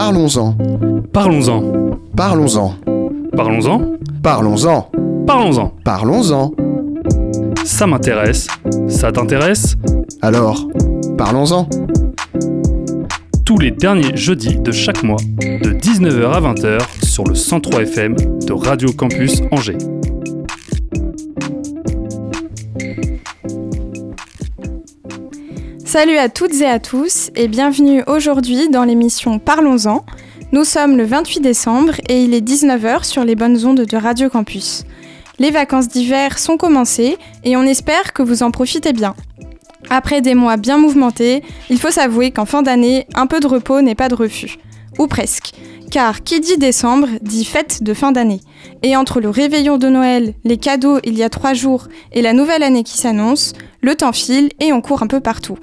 Parlons-en. Parlons-en. Parlons-en. Parlons-en. Parlons-en. Parlons-en. Parlons-en. Ça m'intéresse. Ça t'intéresse? Alors, parlons-en. Tous les derniers jeudis de chaque mois, de 19h à 20h sur le 103 FM de Radio Campus Angers. Salut à toutes et à tous et bienvenue aujourd'hui dans l'émission Parlons-en. Nous sommes le 28 décembre et il est 19h sur les bonnes ondes de Radio Campus. Les vacances d'hiver sont commencées et on espère que vous en profitez bien. Après des mois bien mouvementés, il faut s'avouer qu'en fin d'année, un peu de repos n'est pas de refus. Ou presque. Car qui dit décembre dit fête de fin d'année. Et entre le réveillon de Noël, les cadeaux il y a trois jours et la nouvelle année qui s'annonce, le temps file et on court un peu partout.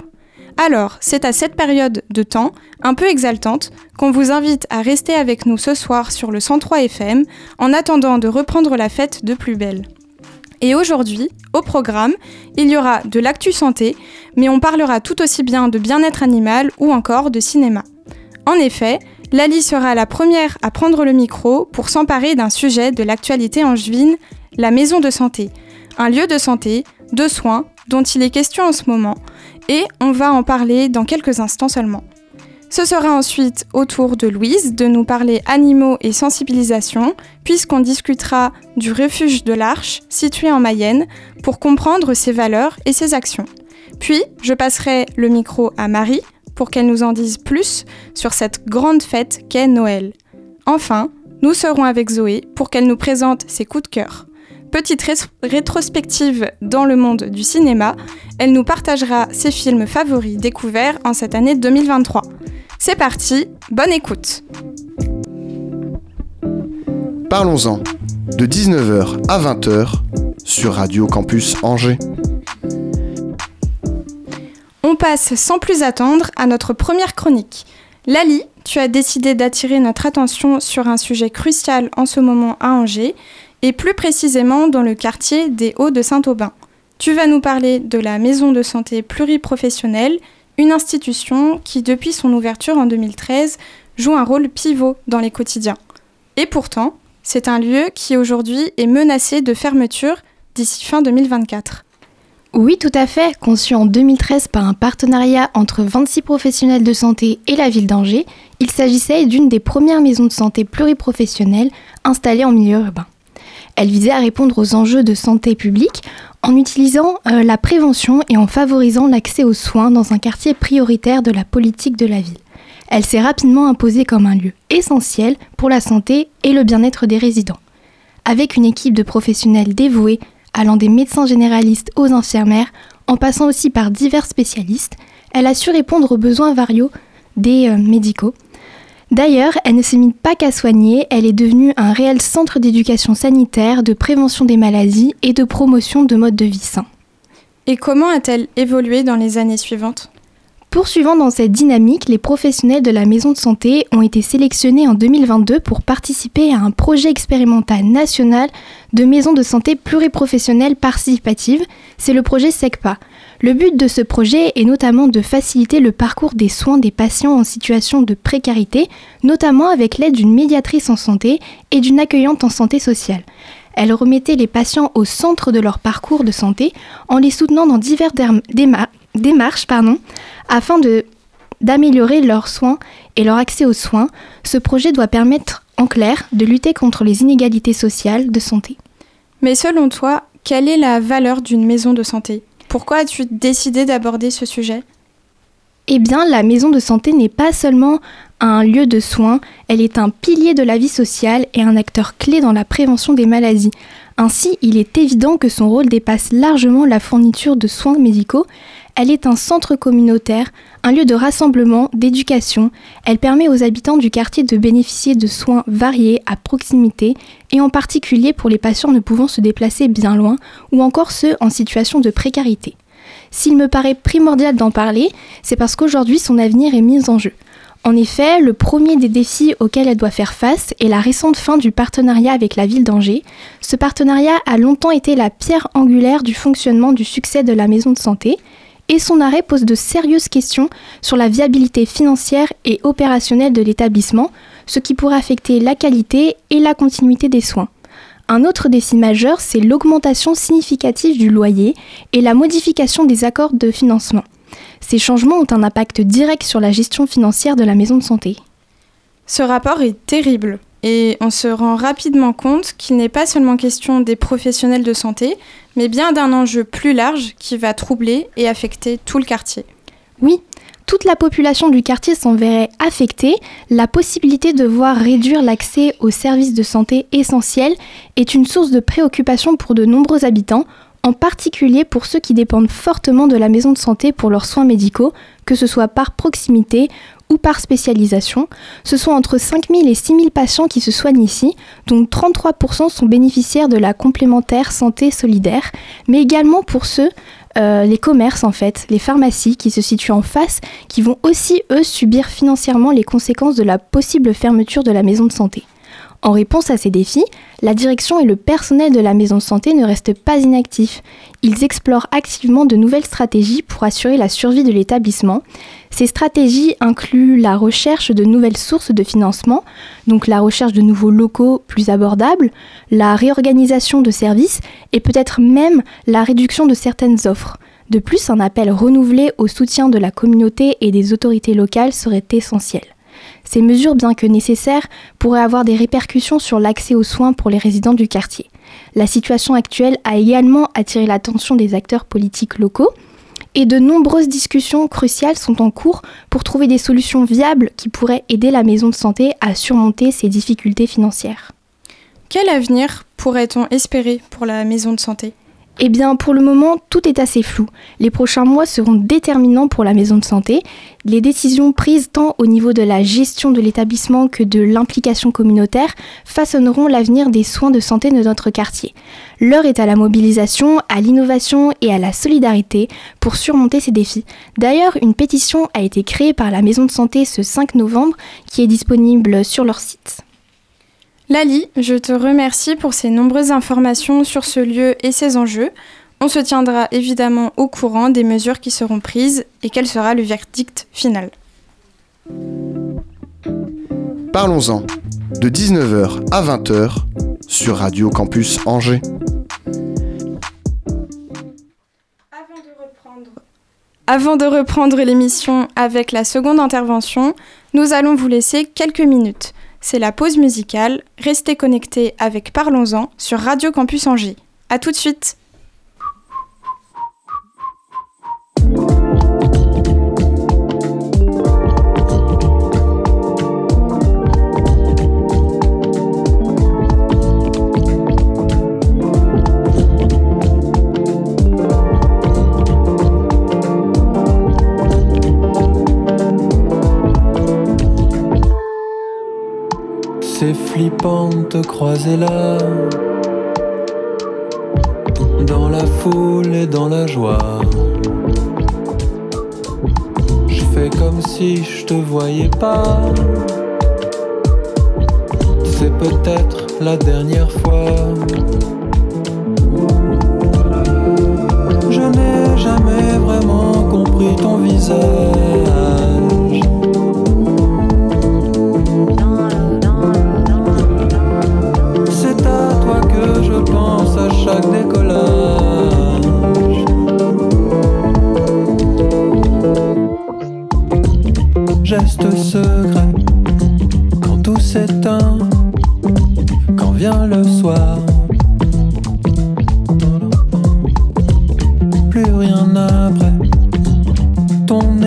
Alors, c'est à cette période de temps, un peu exaltante, qu'on vous invite à rester avec nous ce soir sur le 103 FM en attendant de reprendre la fête de plus belle. Et aujourd'hui, au programme, il y aura de l'actu santé, mais on parlera tout aussi bien de bien-être animal ou encore de cinéma. En effet, Lali sera la première à prendre le micro pour s'emparer d'un sujet de l'actualité angevine, la maison de santé, un lieu de santé, de soins, dont il est question en ce moment, et on va en parler dans quelques instants seulement. Ce sera ensuite au tour de Louise de nous parler animaux et sensibilisation, puisqu'on discutera du refuge de l'Arche, situé en Mayenne, pour comprendre ses valeurs et ses actions. Puis, je passerai le micro à Marie pour qu'elle nous en dise plus sur cette grande fête qu'est Noël. Enfin, nous serons avec Zoé pour qu'elle nous présente ses coups de cœur. Petite rétrospective dans le monde du cinéma, elle nous partagera ses films favoris découverts en cette année 2023. C'est parti, bonne écoute Parlons-en, de 19h à 20h sur Radio Campus Angers. On passe sans plus attendre à notre première chronique. Lali, tu as décidé d'attirer notre attention sur un sujet crucial en ce moment à Angers, et plus précisément dans le quartier des Hauts de Saint-Aubin. Tu vas nous parler de la maison de santé pluriprofessionnelle, une institution qui, depuis son ouverture en 2013, joue un rôle pivot dans les quotidiens. Et pourtant, c'est un lieu qui aujourd'hui est menacé de fermeture d'ici fin 2024. Oui, tout à fait. Conçu en 2013 par un partenariat entre 26 professionnels de santé et la ville d'Angers, il s'agissait d'une des premières maisons de santé pluriprofessionnelles installées en milieu urbain. Elle visait à répondre aux enjeux de santé publique en utilisant euh, la prévention et en favorisant l'accès aux soins dans un quartier prioritaire de la politique de la ville. Elle s'est rapidement imposée comme un lieu essentiel pour la santé et le bien-être des résidents. Avec une équipe de professionnels dévoués, allant des médecins généralistes aux infirmières, en passant aussi par divers spécialistes, elle a su répondre aux besoins variaux des euh, médicaux. D'ailleurs, elle ne s'est mise pas qu'à soigner, elle est devenue un réel centre d'éducation sanitaire, de prévention des maladies et de promotion de modes de vie sains. Et comment a-t-elle évolué dans les années suivantes? Poursuivant dans cette dynamique, les professionnels de la maison de santé ont été sélectionnés en 2022 pour participer à un projet expérimental national de maison de santé pluriprofessionnelle participative. C'est le projet SECPA. Le but de ce projet est notamment de faciliter le parcours des soins des patients en situation de précarité, notamment avec l'aide d'une médiatrice en santé et d'une accueillante en santé sociale. Elle remettait les patients au centre de leur parcours de santé en les soutenant dans diverses démarches pardon, afin d'améliorer leurs soins et leur accès aux soins. Ce projet doit permettre, en clair, de lutter contre les inégalités sociales de santé. Mais selon toi, quelle est la valeur d'une maison de santé? Pourquoi as-tu décidé d'aborder ce sujet? Eh bien, la maison de santé n'est pas seulement un lieu de soins, elle est un pilier de la vie sociale et un acteur clé dans la prévention des maladies. Ainsi, il est évident que son rôle dépasse largement la fourniture de soins médicaux. Elle est un centre communautaire, un lieu de rassemblement, d'éducation. Elle permet aux habitants du quartier de bénéficier de soins variés à proximité et en particulier pour les patients ne pouvant se déplacer bien loin ou encore ceux en situation de précarité. S'il me paraît primordial d'en parler, c'est parce qu'aujourd'hui son avenir est mis en jeu. En effet, le premier des défis auxquels elle doit faire face est la récente fin du partenariat avec la ville d'Angers. Ce partenariat a longtemps été la pierre angulaire du fonctionnement du succès de la maison de santé, et son arrêt pose de sérieuses questions sur la viabilité financière et opérationnelle de l'établissement, ce qui pourrait affecter la qualité et la continuité des soins. Un autre défi majeur, c'est l'augmentation significative du loyer et la modification des accords de financement. Ces changements ont un impact direct sur la gestion financière de la maison de santé. Ce rapport est terrible et on se rend rapidement compte qu'il n'est pas seulement question des professionnels de santé, mais bien d'un enjeu plus large qui va troubler et affecter tout le quartier. Oui, toute la population du quartier s'en verrait affectée. La possibilité de voir réduire l'accès aux services de santé essentiels est une source de préoccupation pour de nombreux habitants, en particulier pour ceux qui dépendent fortement de la maison de santé pour leurs soins médicaux, que ce soit par proximité ou par spécialisation. Ce sont entre 5 000 et 6 000 patients qui se soignent ici, dont 33% sont bénéficiaires de la complémentaire santé solidaire, mais également pour ceux, euh, les commerces en fait, les pharmacies qui se situent en face, qui vont aussi, eux, subir financièrement les conséquences de la possible fermeture de la maison de santé. En réponse à ces défis, la direction et le personnel de la maison de santé ne restent pas inactifs. Ils explorent activement de nouvelles stratégies pour assurer la survie de l'établissement. Ces stratégies incluent la recherche de nouvelles sources de financement, donc la recherche de nouveaux locaux plus abordables, la réorganisation de services et peut-être même la réduction de certaines offres. De plus, un appel renouvelé au soutien de la communauté et des autorités locales serait essentiel. Ces mesures, bien que nécessaires, pourraient avoir des répercussions sur l'accès aux soins pour les résidents du quartier. La situation actuelle a également attiré l'attention des acteurs politiques locaux et de nombreuses discussions cruciales sont en cours pour trouver des solutions viables qui pourraient aider la maison de santé à surmonter ces difficultés financières. Quel avenir pourrait-on espérer pour la maison de santé? Eh bien, pour le moment, tout est assez flou. Les prochains mois seront déterminants pour la maison de santé. Les décisions prises tant au niveau de la gestion de l'établissement que de l'implication communautaire façonneront l'avenir des soins de santé de notre quartier. L'heure est à la mobilisation, à l'innovation et à la solidarité pour surmonter ces défis. D'ailleurs, une pétition a été créée par la maison de santé ce 5 novembre qui est disponible sur leur site. Lali, je te remercie pour ces nombreuses informations sur ce lieu et ses enjeux. On se tiendra évidemment au courant des mesures qui seront prises et quel sera le verdict final. Parlons-en, de 19h à 20h sur Radio Campus Angers. Avant de reprendre l'émission avec la seconde intervention, nous allons vous laisser quelques minutes c'est la pause musicale. Restez connectés avec Parlons-en sur Radio Campus Angers. A tout de suite te croiser là. Dans la foule et dans la joie. Je fais comme si je te voyais pas. C'est peut-être la dernière fois.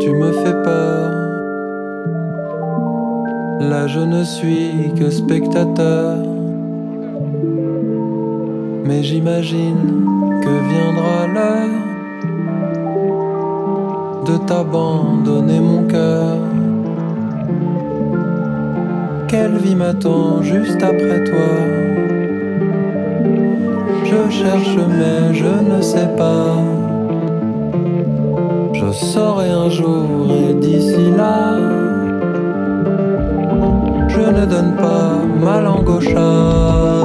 tu me fais peur. Là je ne suis que spectateur. Mais j'imagine que viendra l'heure de t'abandonner mon cœur. Quelle vie m'attend juste après toi? Je cherche mais je ne sais pas. Saurai un jour et d'ici là, je ne donne pas ma langue au chat.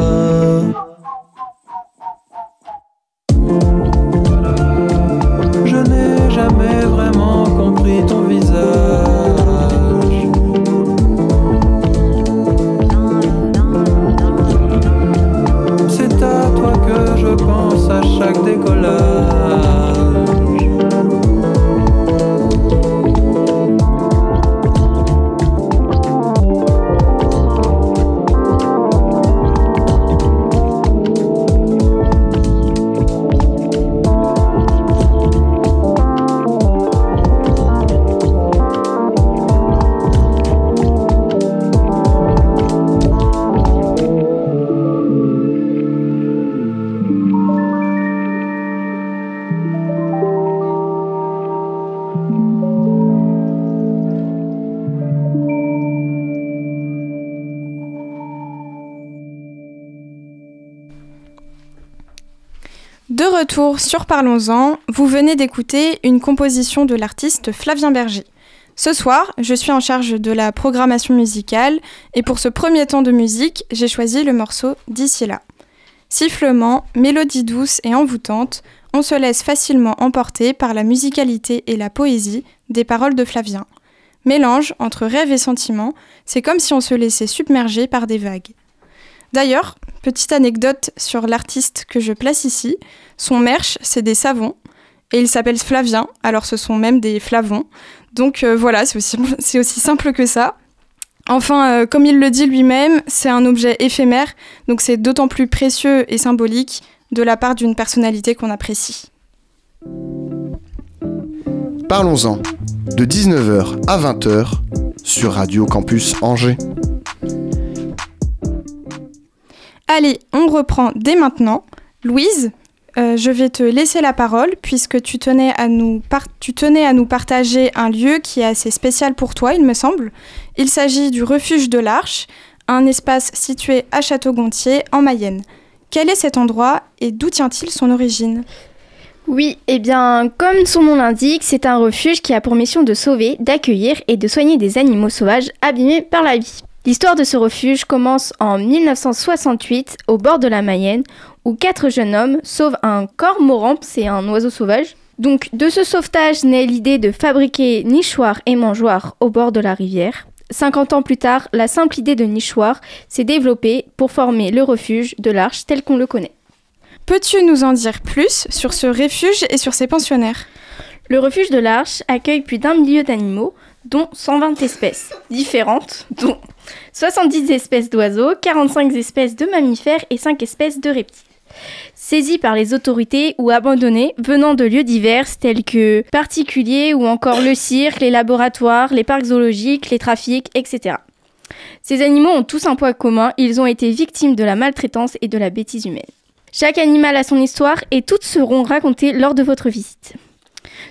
Retour sur Parlons-en, vous venez d'écouter une composition de l'artiste Flavien Berger. Ce soir, je suis en charge de la programmation musicale et pour ce premier temps de musique, j'ai choisi le morceau D'ici là. Sifflement, mélodie douce et envoûtante, on se laisse facilement emporter par la musicalité et la poésie des paroles de Flavien. Mélange entre rêve et sentiment, c'est comme si on se laissait submerger par des vagues. D'ailleurs, petite anecdote sur l'artiste que je place ici, son merch, c'est des savons, et il s'appelle Flavien, alors ce sont même des flavons. Donc euh, voilà, c'est aussi, simple que ça. Enfin, euh, comme il le dit lui-même, c'est un objet éphémère, donc c'est d'autant plus précieux et symbolique de la part d'une personnalité qu'on apprécie. Parlons-en, de 19h à 20h sur Radio Campus Angers. Allez, on reprend dès maintenant. Louise, euh, je vais te laisser la parole puisque tu tenais, à nous tu tenais à nous partager un lieu qui est assez spécial pour toi, il me semble. Il s'agit du refuge de l'Arche, un espace situé à Château-Gontier, en Mayenne. Quel est cet endroit et d'où tient-il son origine? Oui, eh bien, comme son nom l'indique, c'est un refuge qui a pour mission de sauver, d'accueillir et de soigner des animaux sauvages abîmés par la vie. L'histoire de ce refuge commence en 1968 au bord de la Mayenne où quatre jeunes hommes sauvent un cormoran, c'est un oiseau sauvage. Donc de ce sauvetage naît l'idée de fabriquer nichoirs et mangeoires au bord de la rivière. 50 ans plus tard, la simple idée de nichoir s'est développée pour former le refuge de l'Arche tel qu'on le connaît. Peux-tu nous en dire plus sur ce refuge et sur ses pensionnaires? Le refuge de l'Arche accueille plus d'un millier d'animaux, dont 120 espèces différentes, dont 70 espèces d'oiseaux, 45 espèces de mammifères et 5 espèces de reptiles. Saisis par les autorités ou abandonnés venant de lieux divers tels que particuliers ou encore le cirque, les laboratoires, les parcs zoologiques, les trafics, etc. Ces animaux ont tous un point commun, ils ont été victimes de la maltraitance et de la bêtise humaine. Chaque animal a son histoire et toutes seront racontées lors de votre visite.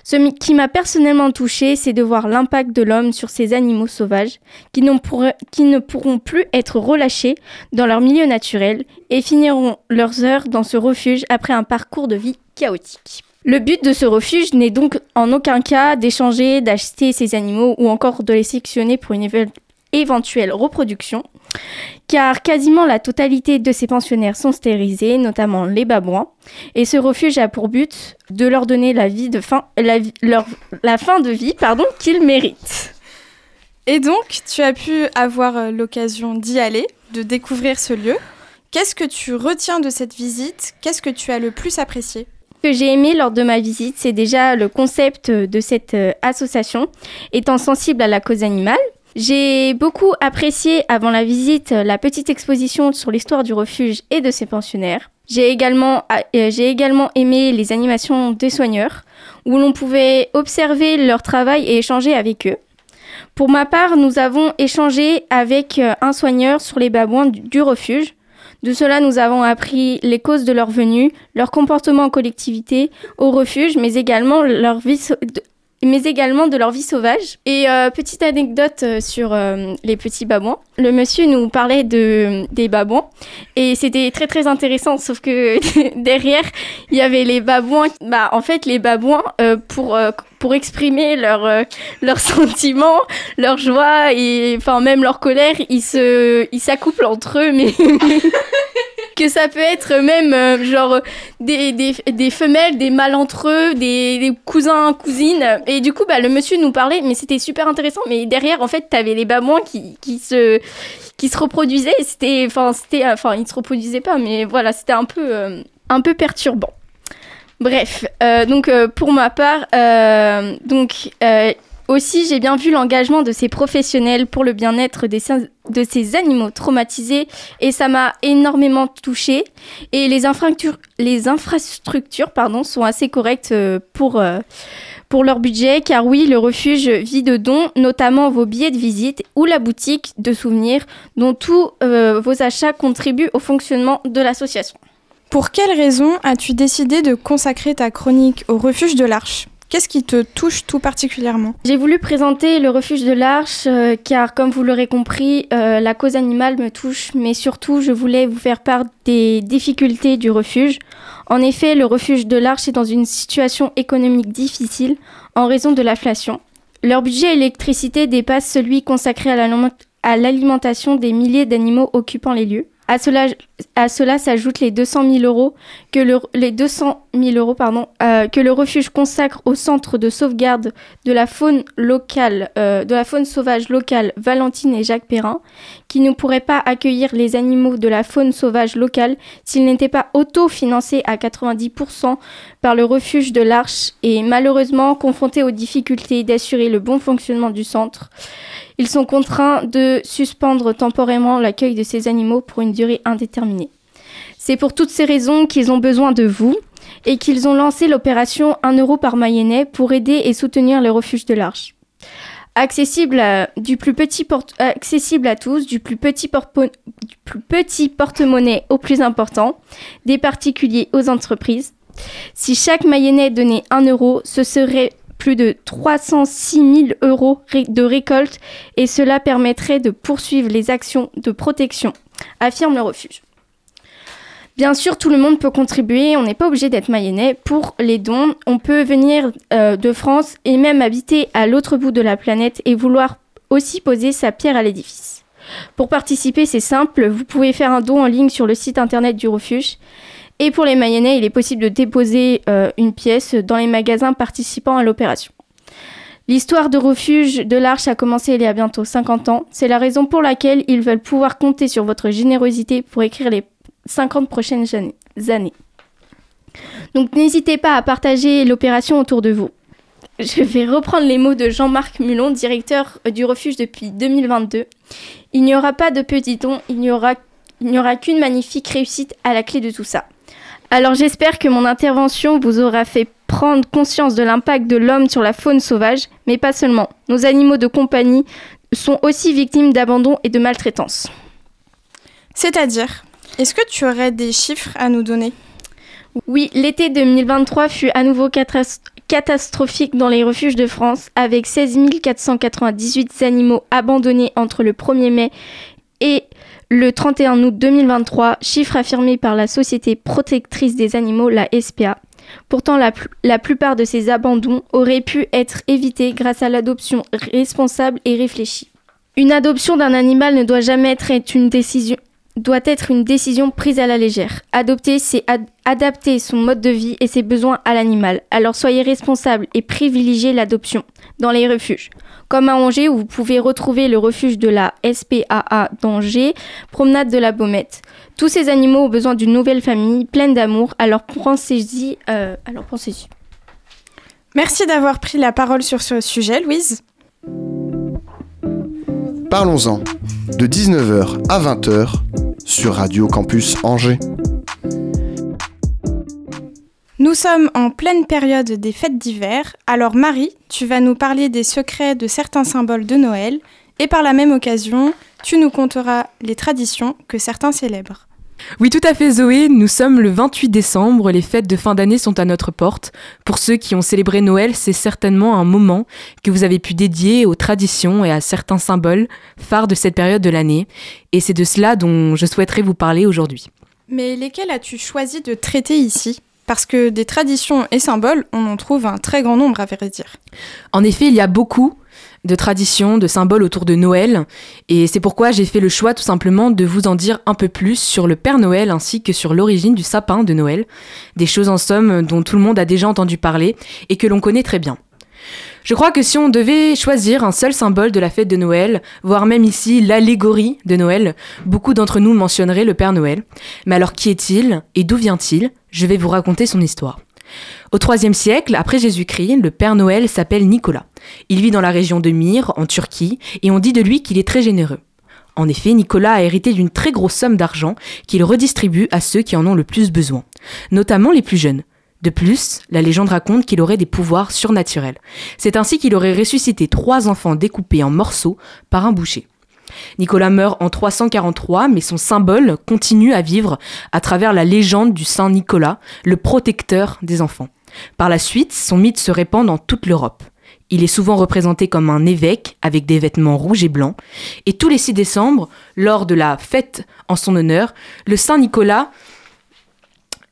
Ce qui m'a personnellement touché, c'est de voir l'impact de l'homme sur ces animaux sauvages qui, ne pourront plus être relâchés dans leur milieu naturel et finiront leurs heures dans ce refuge après un parcours de vie chaotique. Le but de ce refuge n'est donc en aucun cas d'échanger, d'acheter ces animaux ou encore de les sélectionner pour une éve- éventuelle reproduction, car quasiment la totalité de ces pensionnaires sont stérilisés, notamment les babouins, et ce refuge a pour but de leur donner la, vie de fin, la, vi- leur- la fin de vie pardon, qu'ils méritent. Et donc, tu as pu avoir euh, l'occasion d'y aller, de découvrir ce lieu. Qu'est-ce que tu retiens de cette visite? Qu'est-ce que tu as le plus apprécié? Ce que j'ai aimé lors de ma visite, c'est déjà le concept de cette euh, association, étant sensible à la cause animale. J'ai beaucoup apprécié avant la visite la petite exposition sur l'histoire du refuge et de ses pensionnaires. J'ai également, euh, j'ai également aimé les animations des soigneurs, où l'on pouvait observer leur travail et échanger avec eux. Pour ma part, nous avons échangé avec euh, un soigneur sur les babouins du, refuge. De cela, nous avons appris les causes de leur venue, leur comportement en collectivité, au refuge, mais également leur vie, mais également de leur vie sauvage. Et euh, petite anecdote euh, sur euh, les petits babouins. Le monsieur nous parlait de, des babouins et c'était très très intéressant, sauf que derrière, il y avait les babouins. Bah, en fait, les babouins, pour, pour exprimer leurs leurs sentiments, leur joie et enfin même leur colère, ils se ils s'accouplent entre eux, mais que ça peut être même euh, genre des, des, des, femelles, des mâles entre eux, des, des, cousins, cousines. Et du coup, bah, le monsieur nous parlait, mais c'était super intéressant. Mais derrière, en fait, t'avais les babouins qui, qui se qui se reproduisaient. C'était, enfin, c'était, enfin, ils se reproduisaient pas, mais voilà, c'était un peu, euh, un peu perturbant. Bref, euh, donc pour ma part, donc aussi, j'ai bien vu l'engagement de ces professionnels pour le bien-être de ces animaux traumatisés et ça m'a énormément touchée. Et les, infrastructures, sont assez correctes euh, pour, euh, pour leur budget car oui, le refuge vit de dons, notamment vos billets de visite ou la boutique de souvenirs dont tous euh, vos achats contribuent au fonctionnement de l'association. Pour quelles raisons as-tu décidé de consacrer ta chronique au refuge de l'Arche? Qu'est-ce qui te touche tout particulièrement? J'ai voulu présenter le refuge de l'Arche euh, car, comme vous l'aurez compris, euh, la cause animale me touche, mais surtout, je voulais vous faire part des difficultés du refuge. En effet, le refuge de l'Arche est dans une situation économique difficile en raison de l'inflation. Leur budget électricité dépasse celui consacré à l'alimentation des milliers d'animaux occupant les lieux. À cela, s'ajoutent les 200 000 euros que le, les 200 000 euros, pardon, euh, que le refuge consacre au centre de sauvegarde de la faune locale, euh, de la faune sauvage locale Valentine et Jacques Perrin, qui ne pourrait pas accueillir les animaux de la faune sauvage locale s'il n'était pas auto-financé à 90% par le refuge de l'Arche et malheureusement confronté aux difficultés d'assurer le bon fonctionnement du centre. Ils sont contraints de suspendre temporairement l'accueil de ces animaux pour une durée indéterminée. C'est pour toutes ces raisons qu'ils ont besoin de vous et qu'ils ont lancé l'opération 1 euro par Mayennais pour aider et soutenir les refuges de l'Arche. Accessible à, du plus petit accessible tous, du plus petit, porte-monnaie au plus important, des particuliers aux entreprises. Si chaque Mayennais donnait 1 euro, ce serait plus de 306 000 euros de récolte et cela permettrait de poursuivre les actions de protection, affirme le refuge. Bien sûr, tout le monde peut contribuer, on n'est pas obligé d'être mayennais. Pour les dons, on peut venir euh, de France et même habiter à l'autre bout de la planète et vouloir aussi poser sa pierre à l'édifice. Pour participer, c'est simple, vous pouvez faire un don en ligne sur le site internet du refuge et pour les Mayennais, il est possible de déposer euh, une pièce dans les magasins participant à l'opération. L'histoire de refuge de l'Arche a commencé il y a bientôt 50 ans. C'est la raison pour laquelle ils veulent pouvoir compter sur votre générosité pour écrire les 50 prochaines années. Donc n'hésitez pas à partager l'opération autour de vous. Je vais reprendre les mots de Jean-Marc Mulon, directeur du refuge depuis 2022. Il n'y aura pas de petits dons, il n'y aura, aura qu'une magnifique réussite à la clé de tout ça. Alors j'espère que mon intervention vous aura fait prendre conscience de l'impact de l'homme sur la faune sauvage, mais pas seulement. Nos animaux de compagnie sont aussi victimes d'abandon et de maltraitance. C'est-à-dire, est-ce que tu aurais des chiffres à nous donner? Oui, l'été 2023 fut à nouveau catastrophique dans les refuges de France, avec 16 498 animaux abandonnés entre le 1er mai et le 31 août 2023, chiffre affirmé par la Société protectrice des animaux, la SPA. Pourtant, la, plupart de ces abandons auraient pu être évités grâce à l'adoption responsable et réfléchie. Une adoption d'un animal ne doit jamais être une décision, doit être une décision prise à la légère. Adopter, c'est adapter son mode de vie et ses besoins à l'animal. Alors soyez responsable et privilégiez l'adoption dans les refuges. Comme à Angers où vous pouvez retrouver le refuge de la SPAA d'Angers, promenade de la Baumette. Tous ces animaux ont besoin d'une nouvelle famille pleine d'amour, alors pensez-y. Euh, alors pensez-y. Merci d'avoir pris la parole sur ce sujet, Louise. Parlons-en, de 19h à 20h sur Radio Campus Angers. Nous sommes en pleine période des fêtes d'hiver, alors Marie, tu vas nous parler des secrets de certains symboles de Noël, et par la même occasion, tu nous conteras les traditions que certains célèbrent. Oui, tout à fait Zoé, nous sommes le 28 décembre, les fêtes de fin d'année sont à notre porte. Pour ceux qui ont célébré Noël, c'est certainement un moment que vous avez pu dédier aux traditions et à certains symboles phares de cette période de l'année, et c'est de cela dont je souhaiterais vous parler aujourd'hui. Mais lesquels as-tu choisi de traiter ici? Parce que des traditions et symboles, on en trouve un très grand nombre à vrai dire. En effet, il y a beaucoup de traditions, de symboles autour de Noël, et c'est pourquoi j'ai fait le choix tout simplement de vous en dire un peu plus sur le Père Noël ainsi que sur l'origine du sapin de Noël, des choses en somme dont tout le monde a déjà entendu parler et que l'on connaît très bien. Je crois que si on devait choisir un seul symbole de la fête de Noël, voire même ici l'allégorie de Noël, beaucoup d'entre nous mentionneraient le Père Noël. Mais alors qui est-il et d'où vient-il? Je vais vous raconter son histoire. Au IIIe siècle, après Jésus-Christ, le Père Noël s'appelle Nicolas. Il vit dans la région de Myre, en Turquie, et on dit de lui qu'il est très généreux. En effet, Nicolas a hérité d'une très grosse somme d'argent qu'il redistribue à ceux qui en ont le plus besoin, notamment les plus jeunes. De plus, la légende raconte qu'il aurait des pouvoirs surnaturels. C'est ainsi qu'il aurait ressuscité trois enfants découpés en morceaux par un boucher. Nicolas meurt en 343, mais son symbole continue à vivre à travers la légende du Saint Nicolas, le protecteur des enfants. Par la suite, son mythe se répand dans toute l'Europe. Il est souvent représenté comme un évêque avec des vêtements rouges et blancs. Et tous les 6 décembre, lors de la fête en son honneur, le Saint Nicolas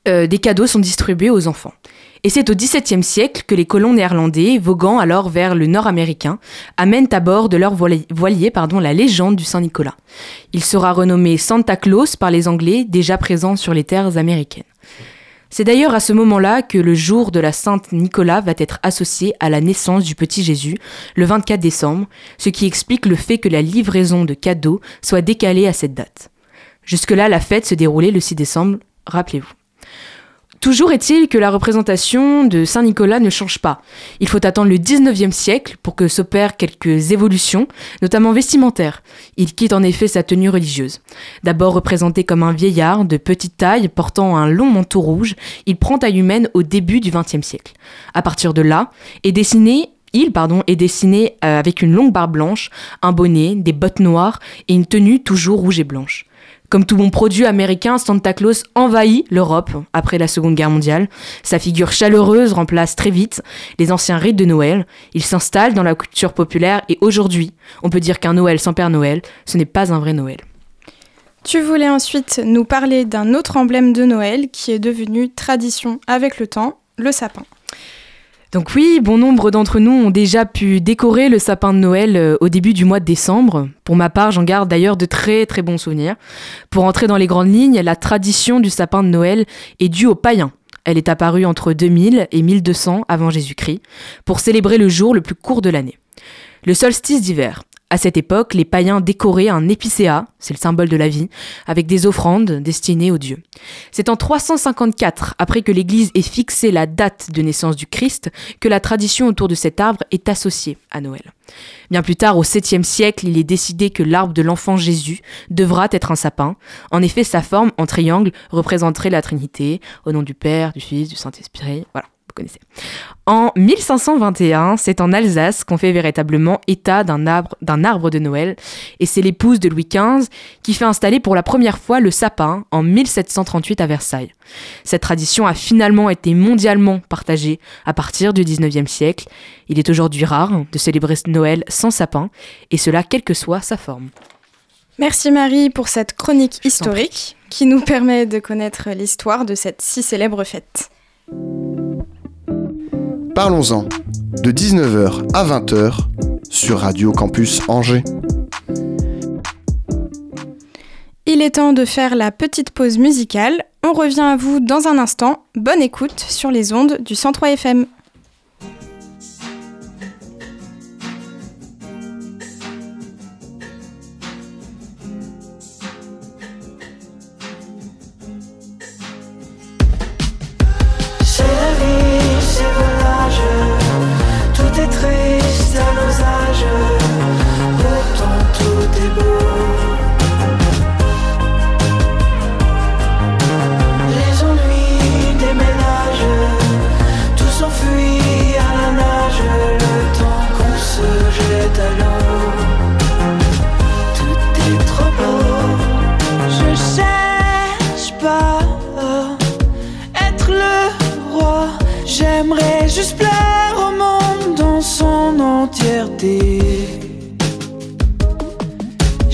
euh, des cadeaux sont distribués aux enfants. Et c'est au XVIIe siècle que les colons néerlandais, voguant alors vers le nord américain, amènent à bord de leur voilier pardon, la légende du Saint-Nicolas. Il sera renommé Santa Claus par les Anglais, déjà présents sur les terres américaines. C'est d'ailleurs à ce moment-là que le jour de la Sainte Nicolas va être associé à la naissance du petit Jésus, le 24 décembre, ce qui explique le fait que la livraison de cadeaux soit décalée à cette date. Jusque-là, la fête se déroulait le 6 décembre, rappelez-vous. Toujours est-il que la représentation de Saint Nicolas ne change pas. Il faut attendre le 19e siècle pour que s'opèrent quelques évolutions, notamment vestimentaires. Il quitte en effet sa tenue religieuse. D'abord représenté comme un vieillard de petite taille portant un long manteau rouge, il prend taille humaine au début du 20e siècle. À partir de là, est dessiné il pardon, est dessiné euh, avec une longue barbe blanche, un bonnet, des bottes noires et une tenue toujours rouge et blanche. Comme tout bon produit américain, Santa Claus envahit l'Europe après la Seconde Guerre mondiale. Sa figure chaleureuse remplace très vite les anciens rites de Noël. Il s'installe dans la culture populaire et aujourd'hui, on peut dire qu'un Noël sans Père Noël, ce n'est pas un vrai Noël. Tu voulais ensuite nous parler d'un autre emblème de Noël qui est devenu tradition avec le temps, le sapin. Donc oui, bon nombre d'entre nous ont déjà pu décorer le sapin de Noël euh, au début du mois de décembre. Pour ma part, j'en garde d'ailleurs de très très bons souvenirs. Pour entrer dans les grandes lignes, la tradition du sapin de Noël est due aux païens. Elle est apparue entre 2000 et 1200 avant Jésus-Christ pour célébrer le jour le plus court de l'année. Le solstice d'hiver. À cette époque, les païens décoraient un épicéa, c'est le symbole de la vie, avec des offrandes destinées aux dieux. C'est en 354, après que l'Église ait fixé la date de naissance du Christ, que la tradition autour de cet arbre est associée à Noël. Bien plus tard, au 7e siècle, il est décidé que l'arbre de l'enfant Jésus devra être un sapin. En effet, sa forme en triangle représenterait la Trinité, au nom du Père, du Fils, du Saint-Esprit. Voilà connaissez. En 1521, c'est en Alsace qu'on fait véritablement état d'un arbre, d'un arbre de Noël, et c'est l'épouse de Louis XV qui fait installer pour la première fois le sapin en 1738 à Versailles. Cette tradition a finalement été mondialement partagée à partir du 19e siècle. Il est aujourd'hui rare de célébrer Noël sans sapin, et cela quelle que soit sa forme. Merci Marie pour cette chronique historique qui nous permet de connaître l'histoire de cette si célèbre fête. Parlons-en, de 19h à 20h sur Radio Campus Angers. Il est temps de faire la petite pause musicale. On revient à vous dans un instant. Bonne écoute sur les ondes du 103 FM.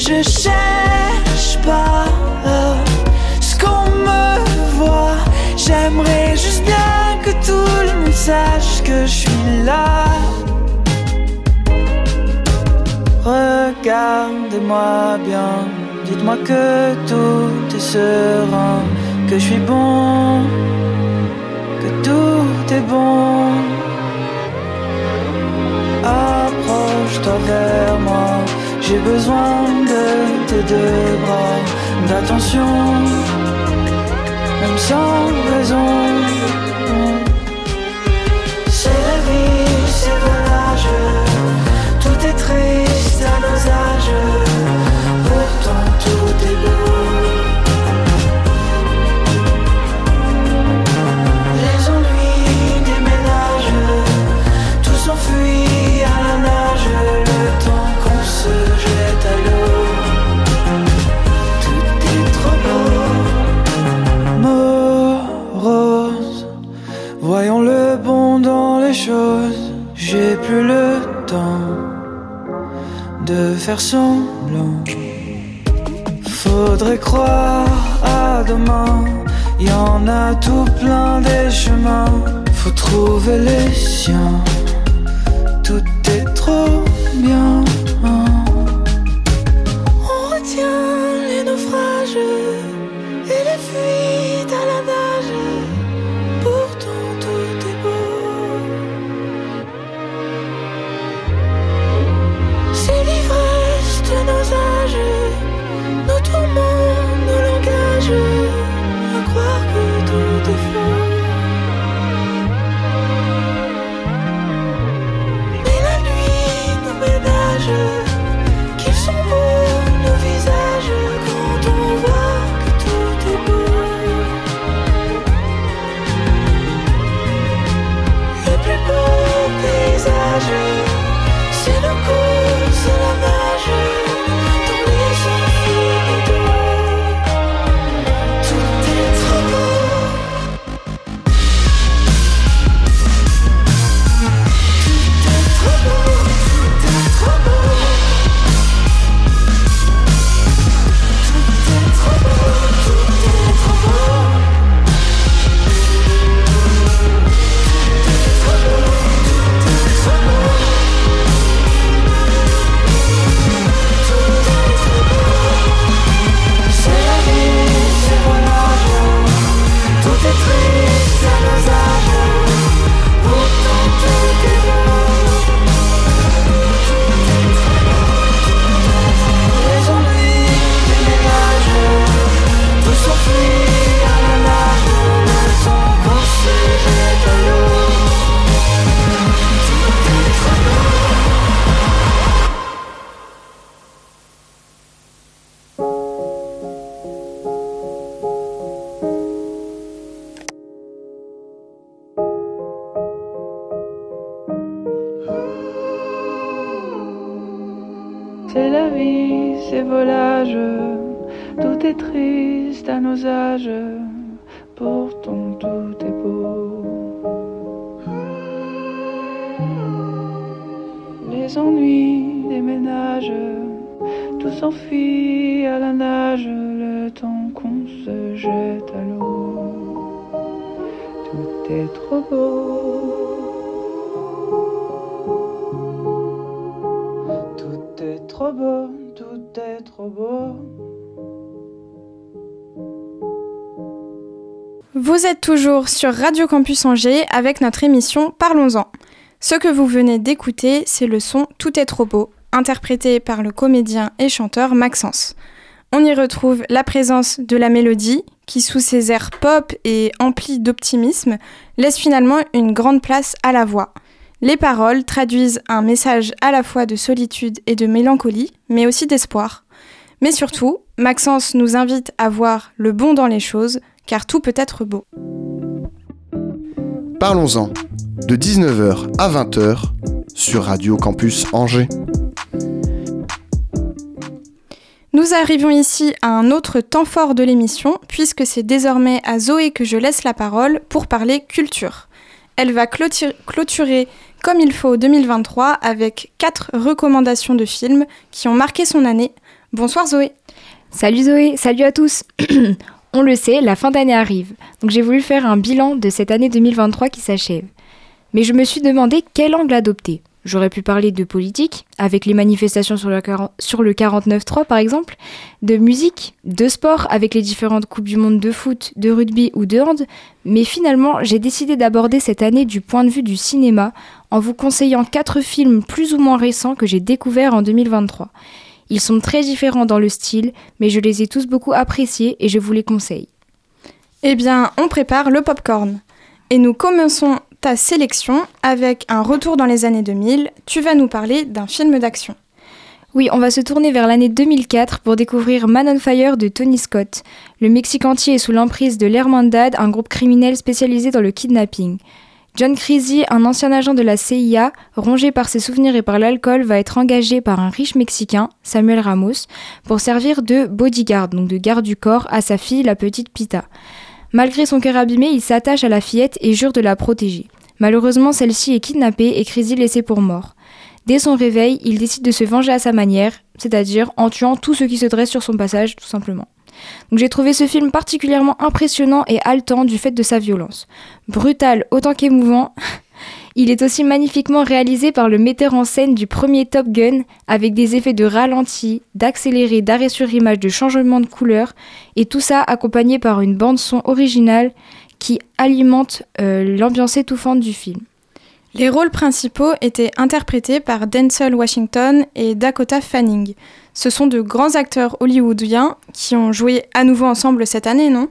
Je cherche pas ce qu'on me voit. J'aimerais juste bien que tout le monde sache que je suis là. Regardez-moi bien, dites-moi que tout est serein, que je suis bon, que tout est bon. Approche-toi vers moi, j'ai besoin de tes deux bras, d'attention, même sans raison. De faire semblant. Faudrait croire à demain. Y en a tout plein des chemins. Faut trouver les siens. Tout est trop bien. Tout est trop beau. Vous êtes toujours sur Radio Campus Angers avec notre émission Parlons-en. Ce que vous venez d'écouter, c'est le son Tout est trop beau, interprété par le comédien et chanteur Maxence. On y retrouve la présence de la mélodie, qui sous ses airs pop et emplis d'optimisme, laisse finalement une grande place à la voix. Les paroles traduisent un message à la fois de solitude et de mélancolie, mais aussi d'espoir. Mais surtout, Maxence nous invite à voir le bon dans les choses, car tout peut être beau. Parlons-en, de 19h à 20h sur Radio Campus Angers. Nous arrivons ici à un autre temps fort de l'émission, puisque c'est désormais à Zoé que je laisse la parole pour parler culture. Elle va clôtu- clôturer comme il faut 2023 avec quatre recommandations de films qui ont marqué son année. Bonsoir Zoé. Salut Zoé, salut à tous. On le sait, la fin d'année arrive, donc j'ai voulu faire un bilan de cette année 2023 qui s'achève. Mais je me suis demandé quel angle adopter. J'aurais pu parler de politique, avec les manifestations sur le, 40 sur le 49.3 par exemple, de musique, de sport, avec les différentes Coupes du Monde de foot, de rugby ou de hand, mais finalement j'ai décidé d'aborder cette année du point de vue du cinéma en vous conseillant quatre films plus ou moins récents que j'ai découverts en 2023. Ils sont très différents dans le style, mais je les ai tous beaucoup appréciés et je vous les conseille. Eh bien, on prépare le popcorn. Et nous commençons ta sélection avec un retour dans les années 2000. Tu vas nous parler d'un film d'action. Oui, on va se tourner vers l'année 2004 pour découvrir Man on Fire de Tony Scott. Le Mexique entier est sous l'emprise de l'Hermandad, un groupe criminel spécialisé dans le kidnapping. John Creasy, un ancien agent de la CIA, rongé par ses souvenirs et par l'alcool, va être engagé par un riche Mexicain, Samuel Ramos, pour servir de bodyguard, donc de garde du corps, à sa fille, la petite Pita. Malgré son cœur abîmé, il s'attache à la fillette et jure de la protéger. Malheureusement, celle-ci est kidnappée et Creasy laissé pour mort. Dès son réveil, il décide de se venger à sa manière, c'est-à-dire en tuant tous ceux qui se dressent sur son passage, tout simplement. J'ai trouvé ce film particulièrement impressionnant et haletant du fait de sa violence. Brutal autant qu'émouvant, il est aussi magnifiquement réalisé par le metteur en scène du premier Top Gun, avec des effets de ralenti, d'accéléré, d'arrêt sur image, de changement de couleur, et tout ça accompagné par une bande son originale qui alimente euh, l'ambiance étouffante du film. Les rôles principaux étaient interprétés par Denzel Washington et Dakota Fanning. Ce sont de grands acteurs hollywoodiens qui ont joué à nouveau ensemble cette année, non?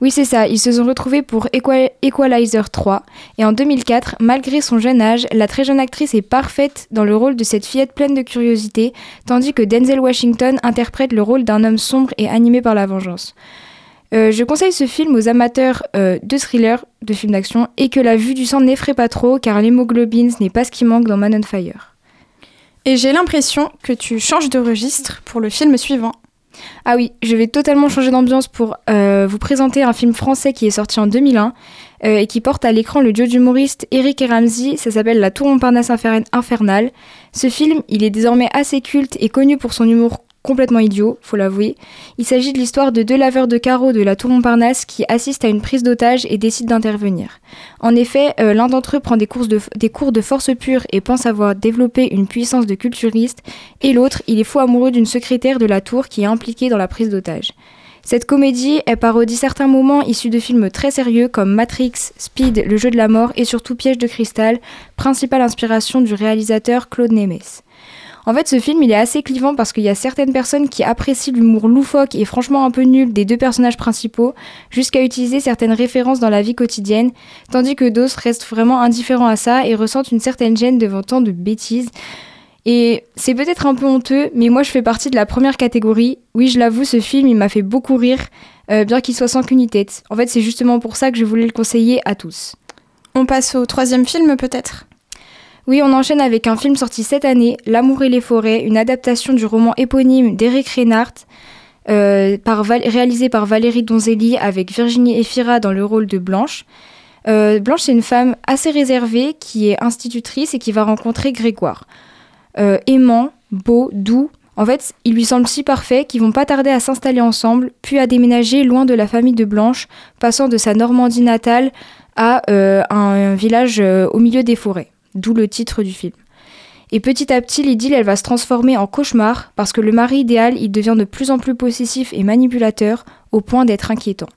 Oui, c'est ça, ils se sont retrouvés pour Equal- Equalizer 3, et en 2004, malgré son jeune âge, la très jeune actrice est parfaite dans le rôle de cette fillette pleine de curiosité, tandis que Denzel Washington interprète le rôle d'un homme sombre et animé par la vengeance. Euh, je conseille ce film aux amateurs euh, de thrillers, de films d'action, et que la vue du sang n'effraie pas trop, car l'hémoglobine ce n'est pas ce qui manque dans Man on Fire. Et j'ai l'impression que tu changes de registre pour le film suivant. Ah oui, je vais totalement changer d'ambiance pour euh, vous présenter un film français qui est sorti en 2001 euh, et qui porte à l'écran le duo d'humoristes Eric et Ramsey. Ça s'appelle La Tour Montparnasse infer- infernale. Ce film, il est désormais assez culte et connu pour son humour complètement idiot, faut l'avouer. Il s'agit de l'histoire de deux laveurs de carreaux de la Tour Montparnasse qui assistent à une prise d'otage et décident d'intervenir. En effet, euh, l'un d'entre eux prend des, cours de force pure et pense avoir développé une puissance de culturiste, et l'autre, il est fou amoureux d'une secrétaire de la tour qui est impliquée dans la prise d'otage. Cette comédie, elle parodie certains moments issus de films très sérieux comme Matrix, Speed, Le jeu de la mort et surtout Piège de cristal, principale inspiration du réalisateur Claude Nemes. En fait, ce film, il est assez clivant parce qu'il y a certaines personnes qui apprécient l'humour loufoque et franchement un peu nul des deux personnages principaux, jusqu'à utiliser certaines références dans la vie quotidienne, tandis que d'autres restent vraiment indifférents à ça et ressentent une certaine gêne devant tant de bêtises. Et c'est peut-être un peu honteux, mais moi je fais partie de la première catégorie. Oui, je l'avoue, ce film, il m'a fait beaucoup rire, euh, bien qu'il soit sans qu'une tête. En fait, c'est justement pour ça que je voulais le conseiller à tous. On passe au troisième film peut-être? Oui, on enchaîne avec un film sorti cette année, L'amour et les forêts, une adaptation du roman éponyme d'Eric Reinhardt, euh, réalisé par Valérie Donzelli avec Virginie Efira dans le rôle de Blanche. Euh, Blanche, c'est une femme assez réservée qui est institutrice et qui va rencontrer Grégoire. Euh, aimant, beau, doux. En fait, il lui semble si parfait qu'ils vont pas tarder à s'installer ensemble, puis à déménager loin de la famille de Blanche, passant de sa Normandie natale à un village au milieu des forêts, d'où le titre du film. Et petit à petit, l'idylle, elle va se transformer en cauchemar parce que le mari idéal, il devient de plus en plus possessif et manipulateur au point d'être inquiétant.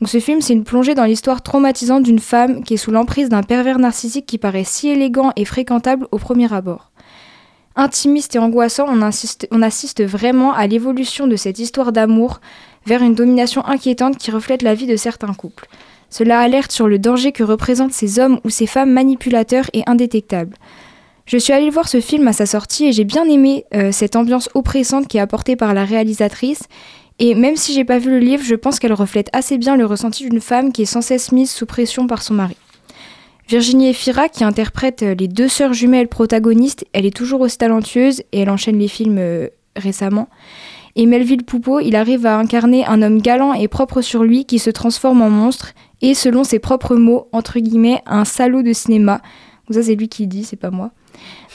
Donc ce film, c'est une plongée dans l'histoire traumatisante d'une femme qui est sous l'emprise d'un pervers narcissique qui paraît si élégant et fréquentable au premier abord. Intimiste et angoissant, on, assiste vraiment à l'évolution de cette histoire d'amour vers une domination inquiétante qui reflète la vie de certains couples. Cela alerte sur le danger que représentent ces hommes ou ces femmes manipulateurs et indétectables. Je suis allée voir ce film à sa sortie et j'ai bien aimé euh, cette ambiance oppressante qui est apportée par la réalisatrice. Et même si j'ai pas vu le livre, je pense qu'elle reflète assez bien le ressenti d'une femme qui est sans cesse mise sous pression par son mari. Virginie Efira, qui interprète euh, les deux sœurs jumelles protagonistes, elle est toujours aussi talentueuse et elle enchaîne les films euh, récemment. Et Melville Poupeau, il arrive à incarner un homme galant et propre sur lui qui se transforme en monstre et selon ses propres mots, entre guillemets, un salaud de cinéma. Ça c'est lui qui le dit, c'est pas moi.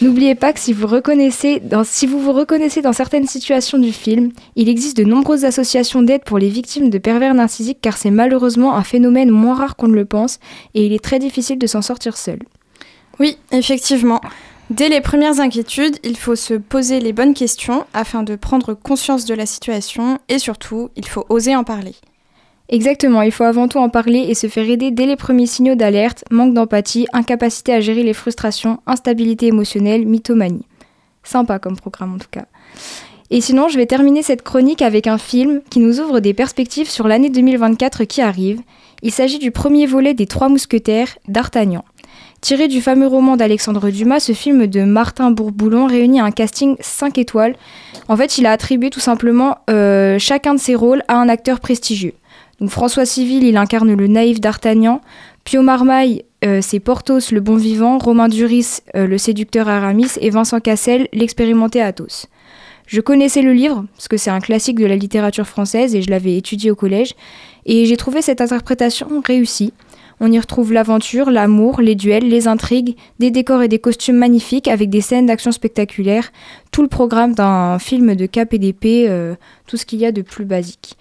N'oubliez pas que si vous, reconnaissez si vous vous reconnaissez dans certaines situations du film, il existe de nombreuses associations d'aide pour les victimes de pervers narcissiques car c'est malheureusement un phénomène moins rare qu'on ne le pense et il est très difficile de s'en sortir seul. Oui, effectivement. Dès les premières inquiétudes, il faut se poser les bonnes questions afin de prendre conscience de la situation et surtout, il faut oser en parler. Exactement, il faut avant tout en parler et se faire aider dès les premiers signaux d'alerte, manque d'empathie, incapacité à gérer les frustrations, instabilité émotionnelle, mythomanie. Sympa comme programme en tout cas. Et sinon, je vais terminer cette chronique avec un film qui nous ouvre des perspectives sur l'année 2024 qui arrive. Il s'agit du premier volet des Trois Mousquetaires, d'Artagnan. Tiré du fameux roman d'Alexandre Dumas, ce film de Martin Bourboulon réunit un casting 5 étoiles. En fait, il a attribué tout simplement euh, chacun de ses rôles à un acteur prestigieux. Donc François Civil, il incarne le naïf d'Artagnan. Pio Marmaille, euh, c'est Porthos, le bon vivant. Romain Duris, euh, le séducteur Aramis. Et Vincent Cassel, l'expérimenté Athos. Je connaissais le livre, parce que c'est un classique de la littérature française et je l'avais étudié au collège. Et j'ai trouvé cette interprétation réussie. On y retrouve l'aventure, l'amour, les duels, les intrigues, des décors et des costumes magnifiques avec des scènes d'action spectaculaires, tout le programme d'un film de cap et d'épée, tout ce qu'il y a de plus basique.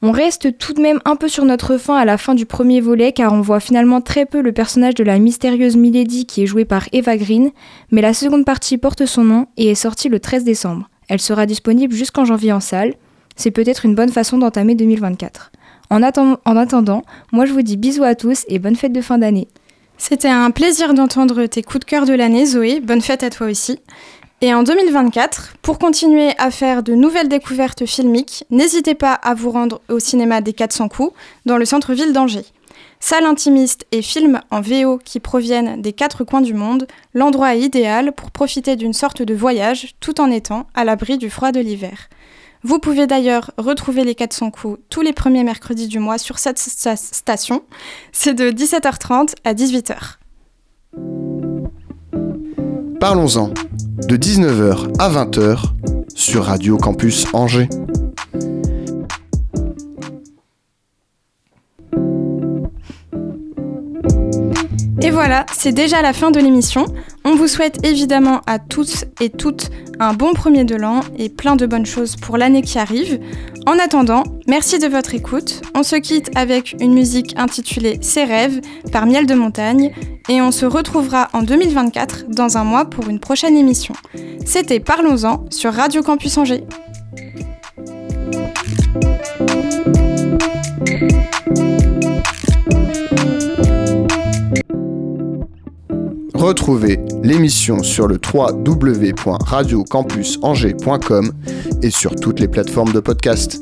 On reste tout de même un peu sur notre fin à la fin du premier volet car on voit finalement très peu le personnage de la mystérieuse Milady qui est jouée par Eva Green, mais la seconde partie porte son nom et est sortie le 13 décembre. Elle sera disponible jusqu'en janvier en salle. C'est peut-être une bonne façon d'entamer 2024. En, en, attendant, moi je vous dis bisous à tous et bonne fête de fin d'année. C'était un plaisir d'entendre tes coups de cœur de l'année, Zoé. Bonne fête à toi aussi. Et en 2024, pour continuer à faire de nouvelles découvertes filmiques, n'hésitez pas à vous rendre au cinéma des 400 coups dans le centre-ville d'Angers. Salle intimiste et films en VO qui proviennent des quatre coins du monde, l'endroit idéal pour profiter d'une sorte de voyage tout en étant à l'abri du froid de l'hiver. Vous pouvez d'ailleurs retrouver les 400 coups tous les premiers mercredis du mois sur cette station. C'est de 17h30 à 18h. Parlons-en, de 19h à 20h sur Radio Campus Angers. Et voilà, c'est déjà la fin de l'émission. On vous souhaite évidemment à tous et toutes un bon premier de l'an et plein de bonnes choses pour l'année qui arrive. En attendant, merci de votre écoute. On se quitte avec une musique intitulée Ses rêves par Miel de Montagne et on se retrouvera en 2024 dans un mois pour une prochaine émission. C'était Parlons-en sur Radio Campus Angers. Retrouvez l'émission sur le www.radiocampusangers.com et sur toutes les plateformes de podcast.